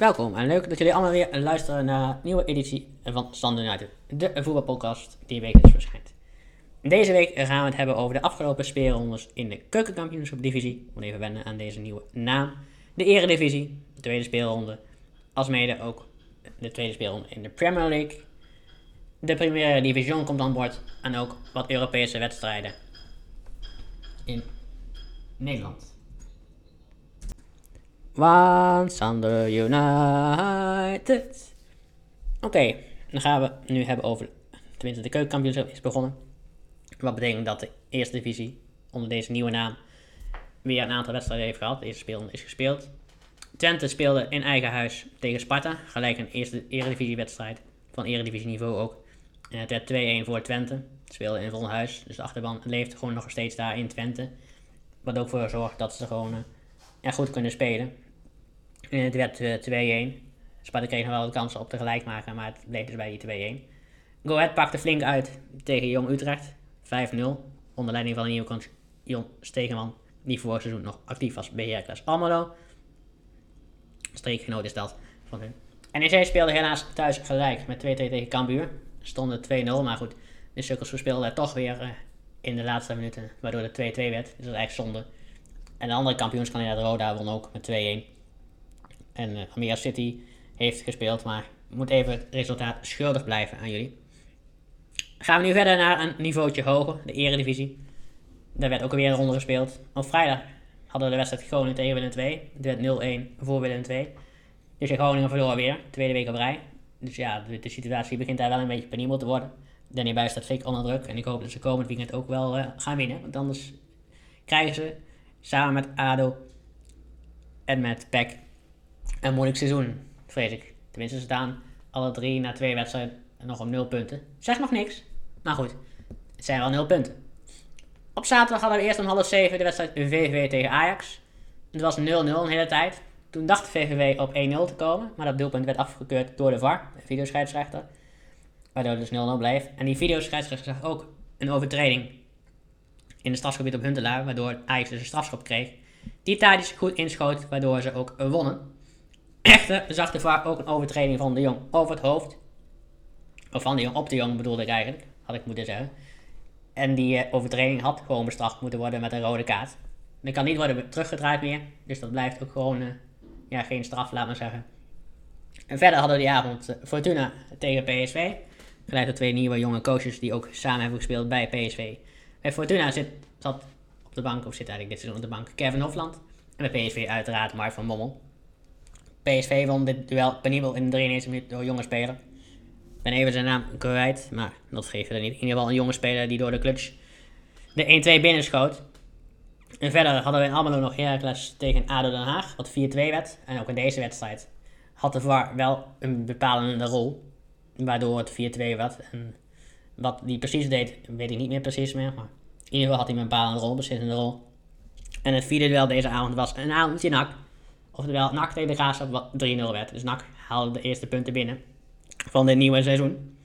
Welkom en leuk dat jullie allemaal weer luisteren naar een nieuwe editie van Stand United, de voetbalpodcast die wekelijks verschijnt. Deze week gaan we het hebben over de afgelopen speelrondes in de keukenkampioenschap divisie. Moet even wennen aan deze nieuwe naam. De eredivisie, de tweede speelronde, alsmede ook de tweede speelronde in de Premier League. De Premier Division komt aan boord en ook wat Europese wedstrijden in Nederland. Want Sander United. Oké, dan gaan we nu hebben over. Tenminste, de keukenkampioenschap is begonnen. Wat betekent dat de eerste divisie onder deze nieuwe naam weer een aantal wedstrijden heeft gehad. De eerste speelronde is gespeeld. Twente speelde in eigen huis tegen Sparta. Gelijk een eerste eredivisiewedstrijd van eredivisieniveau ook. En het werd 2-1 voor Twente. Speelde in vol huis. Dus de achterban leeft gewoon nog steeds daar in Twente. Wat ook voor zorgt dat ze gewoon ja, goed kunnen spelen. En het werd uh, 2-1. Sparta kreeg nog wel de kansen op te gelijk maken, maar het bleef dus bij die 2-1. Go Ahead pakte flink uit tegen Jong Utrecht. 5-0. Onder leiding van een nieuwe coach Jon Stegenman. Die vorig seizoen nog actief was bij Heracles Almelo. Streekgenoot is dat van hun. NEC speelde helaas thuis gelijk met 2-2 tegen Cambuur. Stonden 2-0, maar goed. De Sukkels verspeelden toch weer uh, in de laatste minuten, waardoor het 2-2 werd. Dus dat is eigenlijk zonde. En de andere kampioenskandidaat Roda won ook met 2-1. En uh, City heeft gespeeld, maar moet even het resultaat schuldig blijven aan jullie. Gaan we nu verder naar een niveautje hoger, de eredivisie. Daar werd ook alweer een ronde gespeeld. Op vrijdag hadden we de wedstrijd Groningen tegen Willem 2. Het werd 0-1 voor Willem 2. Dus Groningen verloor weer, tweede week op rij. Dus ja, de, situatie begint daar wel een beetje penibel te worden. Danny Buis staat flink onder druk. En ik hoop dat ze komend weekend ook wel uh, gaan winnen. Want anders krijgen ze samen met ADO en met PEC een moeilijk seizoen, vrees ik. Tenminste, ze staan alle drie na twee wedstrijden nog om nul punten. Zeg nog niks, maar goed, het zijn wel nul punten. Op zaterdag hadden we eerst om half zeven de wedstrijd VVV tegen Ajax. Het was 0-0 een hele tijd. Toen dacht VVV op 1-0 te komen, maar dat doelpunt werd afgekeurd door de VAR, de videoscheidsrechter. Waardoor het dus 0-0 bleef. En die videoscheidsrechter zag ook een overtreding in het strafgebied op Huntelaar, waardoor Ajax dus een strafschop kreeg. Die Tadic goed inschoot, waardoor ze ook wonnen. Echter zag de VAR ook een overtreding van de Jong over het hoofd. Of van de Jong op de Jong bedoelde ik eigenlijk, had ik moeten zeggen. En die uh, overtreding had gewoon bestraft moeten worden met een rode kaart. Dat kan niet worden teruggedraaid meer, dus dat blijft ook gewoon uh, ja, geen straf, laat maar zeggen. En verder hadden we die avond uh, Fortuna tegen PSV. Geleid door twee nieuwe jonge coaches die ook samen hebben gespeeld bij PSV. Bij Fortuna zit, zat op de bank, of zit eigenlijk dit seizoen op de bank, Kevin Hofland. En bij PSV uiteraard Mark van Bommel. PSV won dit duel penibel in de 93 minuut door jonge speler. Ik ben even zijn naam kwijt, maar dat geeft er niet. In ieder geval een jonge speler die door de clutch de 1-2 binnenschoot. En verder hadden we in Almelo nog Heracles tegen ADO Den Haag, wat 4-2 werd. En ook in deze wedstrijd had de VAR wel een bepalende rol, waardoor het 4-2 werd. En wat hij precies deed, weet ik niet meer precies meer, maar in ieder geval had hij een bepalende rol, beslissende rol. En het vierde duel deze avond was een avondje NAC. Oftewel, NAC tegen de Graafschap wat 3-0 werd. Dus NAC haalde de eerste punten binnen van dit nieuwe seizoen.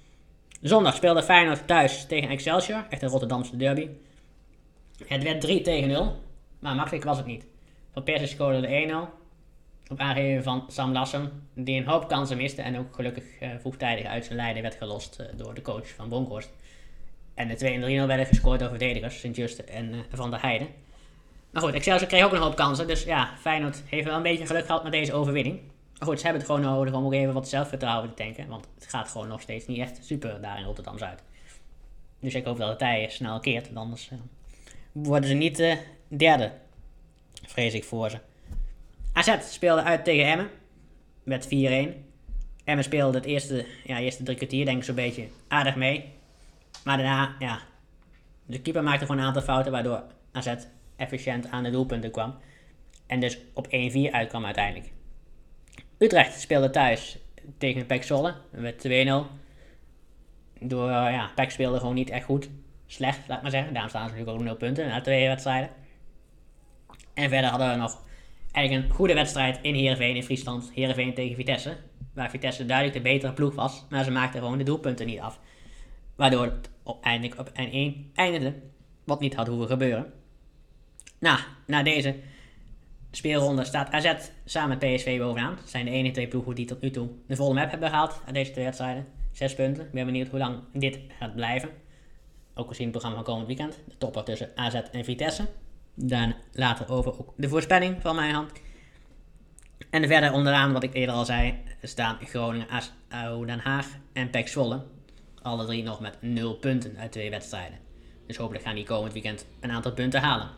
Zondag speelde Feyenoord thuis tegen Excelsior, echt een Rotterdamse derby. Het werd 3 tegen 0, maar makkelijk was het niet. Van Persie scoorde de 1-0 op aangeven van Sam Lassen, die een hoop kansen miste en ook gelukkig uh, vroegtijdig uit zijn lijden werd gelost uh, door de coach van Bronkhorst. En de 2 en 3-0 werden gescoord door verdedigers, Sint-Juste en uh, Van der Heijden. Maar goed, Excelsior kreeg ook een hoop kansen, dus ja, Feyenoord heeft wel een beetje geluk gehad met deze overwinning. Maar goed, ze hebben het gewoon nodig om ook even wat zelfvertrouwen te tanken. Want het gaat gewoon nog steeds niet echt super daar in Rotterdam-Zuid. Dus ik hoop dat de tij snel keert. Want anders worden ze niet derde. Vrees ik voor ze. AZ speelde uit tegen Emmen. Met 4-1. Emmen speelde het eerste, ja, eerste drie kwartier denk ik zo'n beetje aardig mee. Maar daarna, ja. De keeper maakte gewoon een aantal fouten. Waardoor AZ efficiënt aan de doelpunten kwam. En dus op 1-4 uitkwam uiteindelijk. Utrecht speelde thuis tegen PEC Zwolle met 2-0. Door, uh, ja, PEC speelde gewoon niet echt goed. Slecht, laat maar zeggen. Daarom staan ze natuurlijk ook 0 punten na twee wedstrijden. En verder hadden we nog eigenlijk een goede wedstrijd in Heerenveen in Friesland. Heerenveen tegen Vitesse. Waar Vitesse duidelijk de betere ploeg was. Maar ze maakten gewoon de doelpunten niet af. Waardoor het eindelijk op 1 eindigde. Wat niet had hoeven gebeuren. Nou, na deze speelronde staat AZ samen met PSV bovenaan. Het zijn de enige twee ploegen die tot nu toe de volle map hebben gehaald uit deze twee wedstrijden. Zes punten. Ik ben benieuwd hoe lang dit gaat blijven. Ook gezien het programma van komend weekend. De topper tussen AZ en Vitesse. Dan later over ook de voorspelling van mijn hand. En verder onderaan, wat ik eerder al zei, staan Groningen, ADO Den Haag en PEC Zwolle. Alle drie nog met 0 punten uit twee wedstrijden. Dus hopelijk gaan die komend weekend een aantal punten halen.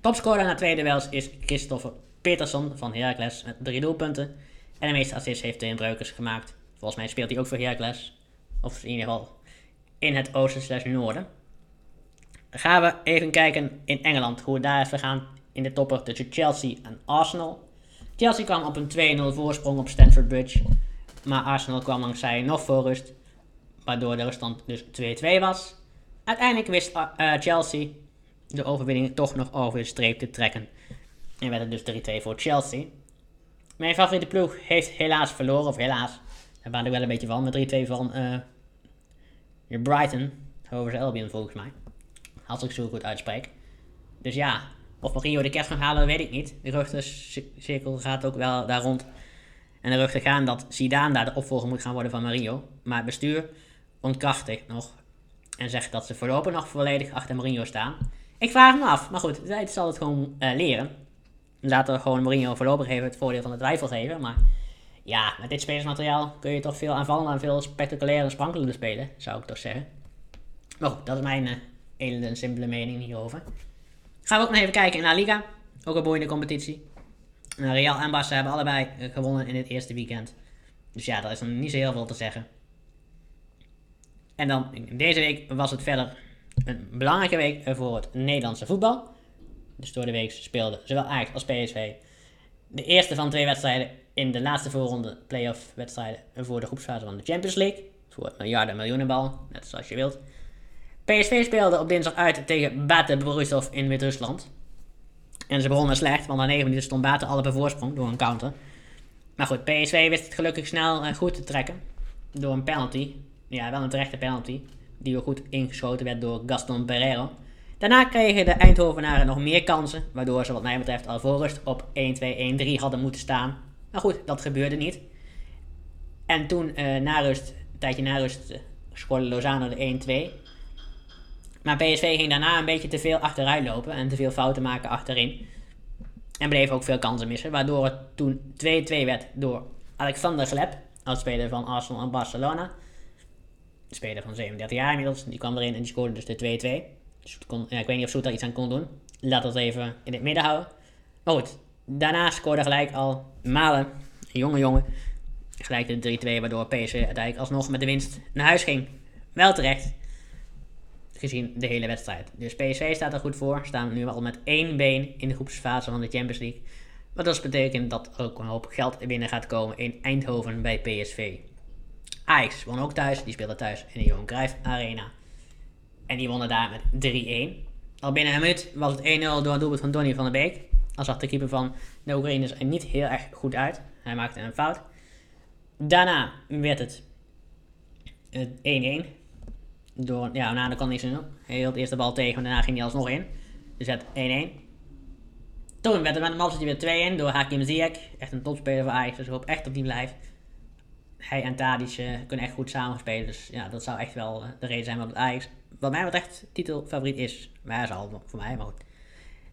Topscorer na tweede wels is Christopher Peterson van Heracles met drie doelpunten. En de meeste assists heeft Tim Breukers gemaakt. Volgens mij speelt hij ook voor Heracles. Of in ieder geval in het oosten slash noorden. Dan gaan we even kijken in Engeland hoe het daar is vergaan in de topper tussen Chelsea en Arsenal. Chelsea kwam op een 2-0 voorsprong op Stamford Bridge. Maar Arsenal kwam langs nog voor rust. Waardoor de ruststand dus 2-2 was. Uiteindelijk wist uh, Chelsea de overwinning toch nog over de streep te trekken. En werd het dus 3-2 voor Chelsea. Mijn favoriete ploeg heeft helaas verloren, of helaas. Daar waren ik wel een beetje van, met 3-2 van uh, Brighton. Over Albion volgens mij. Als ik zo goed uitspreek. Dus ja, of Mario de kerst gaat halen, weet ik niet. De ruchtencirkel gaat ook wel daar rond. En de ruchten gaan dat Zidane daar de opvolger moet gaan worden van Mario. Maar het bestuur ontkrachtigt nog. En zegt dat ze voorlopig nog volledig achter Mourinho staan. Ik vraag me af, maar goed, het zal het gewoon uh, leren. Laten we gewoon Mourinho voorlopig even het voordeel van de twijfel geven. Maar ja, met dit spelersmateriaal kun je toch veel aanvallen en veel spectaculaire en spelen, zou ik toch zeggen. Maar goed, dat is mijn uh, hele simpele mening hierover. Gaan we ook nog even kijken in La Liga. Ook een boeiende competitie. Uh, Real en Barça hebben allebei uh, gewonnen in het eerste weekend. Dus ja, daar is dan niet zo heel veel te zeggen. En dan deze week was het verder een belangrijke week voor het Nederlandse voetbal. Dus door de week speelden zowel Ajax als PSV de eerste van twee wedstrijden in de laatste voorronde playoff wedstrijden voor de groepsfase van de Champions League. Voor miljarden miljoenenbal, net zoals je wilt. PSV speelde op dinsdag uit tegen Bate Borisov in Wit-Rusland. En ze begonnen slecht, want na 9 minuten stond Bate al op een voorsprong door een counter. Maar goed, PSV wist het gelukkig snel uh, goed te trekken. Door een penalty. Ja, wel een terechte penalty. Die weer goed ingeschoten werd door Gaston Pereiro. Daarna kregen de Eindhovenaren nog meer kansen. Waardoor ze wat mij betreft al voor rust op 1-2-1-3 hadden moeten staan. Maar goed, dat gebeurde niet. En toen uh, na rust, een tijdje na rust, uh, scoorde Lozano de 1-2. Maar PSV ging daarna een beetje te veel achteruit lopen en te veel fouten maken achterin. En bleef ook veel kansen missen, waardoor het toen 2-2 werd door Alexander Gleb, speler van Arsenal en Barcelona. Speler van 37 jaar inmiddels, die kwam erin en die scoorde dus de 2-2. Dus kon, ja, ik weet niet of Soet daar iets aan kon doen. Laat dat even in het midden houden. Maar goed, daarna scoorde gelijk al Malen, een jonge jongen, gelijk de 3-2, waardoor PSV uiteindelijk alsnog met de winst naar huis ging. Wel terecht gezien de hele wedstrijd. Dus PSV staat er goed voor. Staan nu al met één been in de groepsfase van de Champions League. Wat dus betekent dat er ook een hoop geld binnen gaat komen in Eindhoven bij PSV. Ajax won ook thuis. Die speelde thuis in de Johan Cruijff Arena. En die wonnen daar met 3-1. Al binnen een minuut was het 1-0 door een doelpunt van Donny van der Beek. Al zag de keeper van de Oekraïners er niet heel erg goed uit. Hij maakte een fout. Daarna werd het 1-1. Door, ja, na de kan niks doen. Hij hield eerst de bal tegen, maar daarna ging hij alsnog in. Dus het 1-1. Toen werd het met een weer 2-1 door Hakim Ziyech. Echt een topspeler voor Ajax, dus ik hoop echt dat die blijft. Hij en Tadic uh, kunnen echt goed samenspelen, dus ja, dat zou echt wel uh, de reden zijn waarom Ajax, wat mij betreft, titelfavoriet is. Maar hij zal voor mij, maar goed.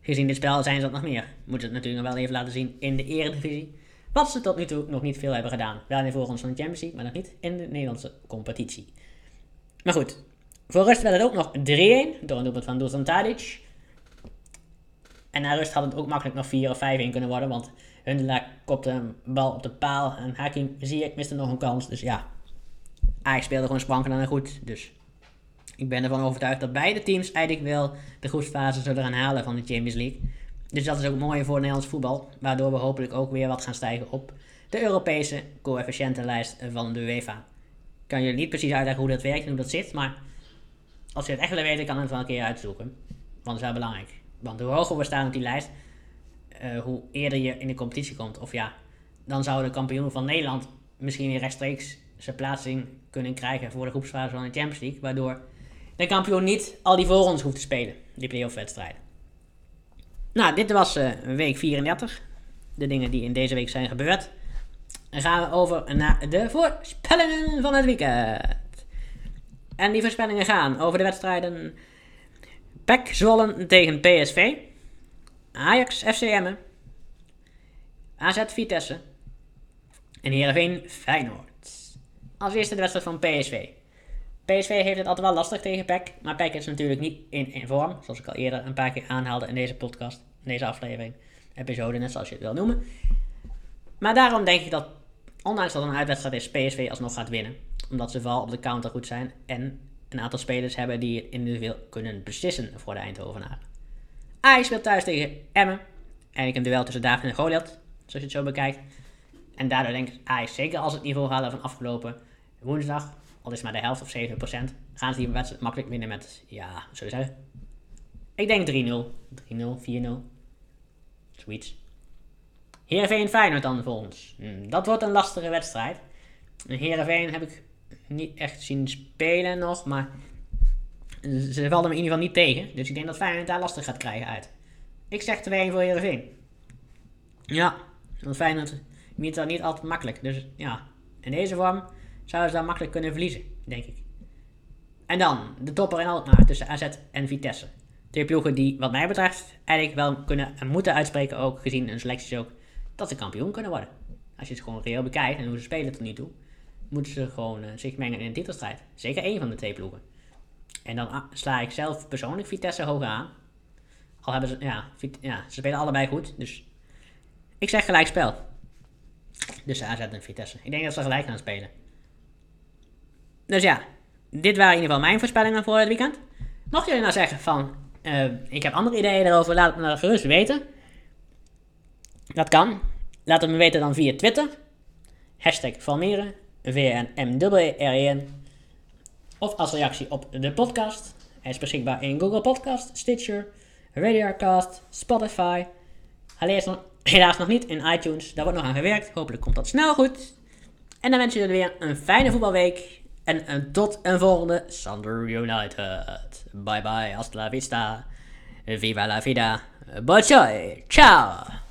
Gezien dit spel zijn ze dat nog meer. Moeten ze het natuurlijk nog wel even laten zien in de eredivisie. Wat ze tot nu toe nog niet veel hebben gedaan. Wel in de voorrondes van de Champions League, maar nog niet in de Nederlandse competitie. Maar goed, voor rust werd het ook nog 3-1 door een doelpunt van Dusan Tadic. En na rust had het ook makkelijk nog 4 of 5-1 kunnen worden, want Hundela kopte een bal op de paal en Hakim Ziyech miste nog een kans. Dus ja, Ajax speelde gewoon sprankelijk en goed. Dus ik ben ervan overtuigd dat beide teams eigenlijk wel de groepsfase zullen gaan halen van de Champions League. Dus dat is ook mooi voor Nederlands voetbal, waardoor we hopelijk ook weer wat gaan stijgen op de Europese coëfficiëntenlijst van de UEFA. Ik kan je niet precies uitleggen hoe dat werkt en hoe dat zit, maar als je het echt wil weten, kan het wel een keer uitzoeken. Want dat is wel belangrijk. Want hoe hoger we staan op die lijst, uh, hoe eerder je in de competitie komt. Of ja, dan zou de kampioen van Nederland misschien weer rechtstreeks zijn plaatsing kunnen krijgen voor de groepsfase van de Champions League. Waardoor de kampioen niet al die voorrondes hoeft te spelen, die playoff wedstrijden. Nou, dit was uh, week 34. De dingen die in deze week zijn gebeurd. Dan gaan we over naar de voorspellingen van het weekend. En die voorspellingen gaan over de wedstrijden PEC Zwolle tegen PSV. Ajax FCM. AZ Vitesse. En Heerenveen Feyenoord. Als eerste de wedstrijd van PSV. PSV heeft het altijd wel lastig tegen PEC. Maar PEC is natuurlijk niet in, in vorm. Zoals ik al eerder een paar keer aanhaalde in deze podcast. In deze aflevering. Episode, net zoals je het wil noemen. Maar daarom denk ik dat, ondanks dat het een uitwedstrijd is, PSV alsnog gaat winnen. Omdat ze vooral op de counter goed zijn. En een aantal spelers hebben die het individueel kunnen beslissen voor de Eindhovenaren. Ajax speelt thuis tegen Emmen. Eigenlijk een duel tussen David en Goliath, zoals je het zo bekijkt. En daardoor denk ik Ajax, zeker als het niveau halen van afgelopen woensdag, al is maar de helft of 7%, gaan ze die wedstrijd makkelijk winnen met, ja, zo zeggen. Ik denk 3-0, 3-0, 4-0. Zoiets. Heerenveen Feyenoord dan volgens. Hmm, dat wordt een lastige wedstrijd. Heerenveen heb ik niet echt zien spelen nog, maar ze vallen me in ieder geval niet tegen. Dus ik denk dat Feyenoord daar lastig gaat krijgen uit. Ik zeg 2-1 voor Heerenveen. Ja, want Feyenoord dat niet altijd makkelijk. Dus ja, in deze vorm zouden ze daar makkelijk kunnen verliezen, denk ik. En dan de topper in Alkmaar tussen AZ en Vitesse. Twee ploegen die, wat mij betreft, eigenlijk wel kunnen en moeten uitspreken, ook gezien hun selecties ook, dat ze kampioen kunnen worden. Als je het gewoon reëel bekijkt en hoe ze spelen tot nu toe moeten ze gewoon uh, zich mengen in een titelstrijd. Zeker één van de twee ploegen. En dan ah, sla ik zelf persoonlijk Vitesse hoger aan. Al hebben ze, ja, ja, ze spelen allebei goed. Dus ik zeg gelijk spel. Dus AZ en Vitesse. Ik denk dat ze gelijk gaan spelen. Dus ja, dit waren in ieder geval mijn voorspellingen voor het weekend. Mocht jullie nou zeggen van, uh, ik heb andere ideeën erover, laat het me gerust weten. Dat kan. Laat het me weten dan via Twitter. Hashtag Valmeren. VNMWRN. Of als reactie op de podcast. Hij is beschikbaar in Google Podcast, Stitcher, Radiocast, Spotify. Helaas nog, helaas nog niet in iTunes. Daar wordt nog aan gewerkt. Hopelijk komt dat snel goed. En dan wens je jullie weer een fijne voetbalweek. En tot een volgende Sander United. Bye bye, hasta la vista. Viva la vida. Bye, ciao.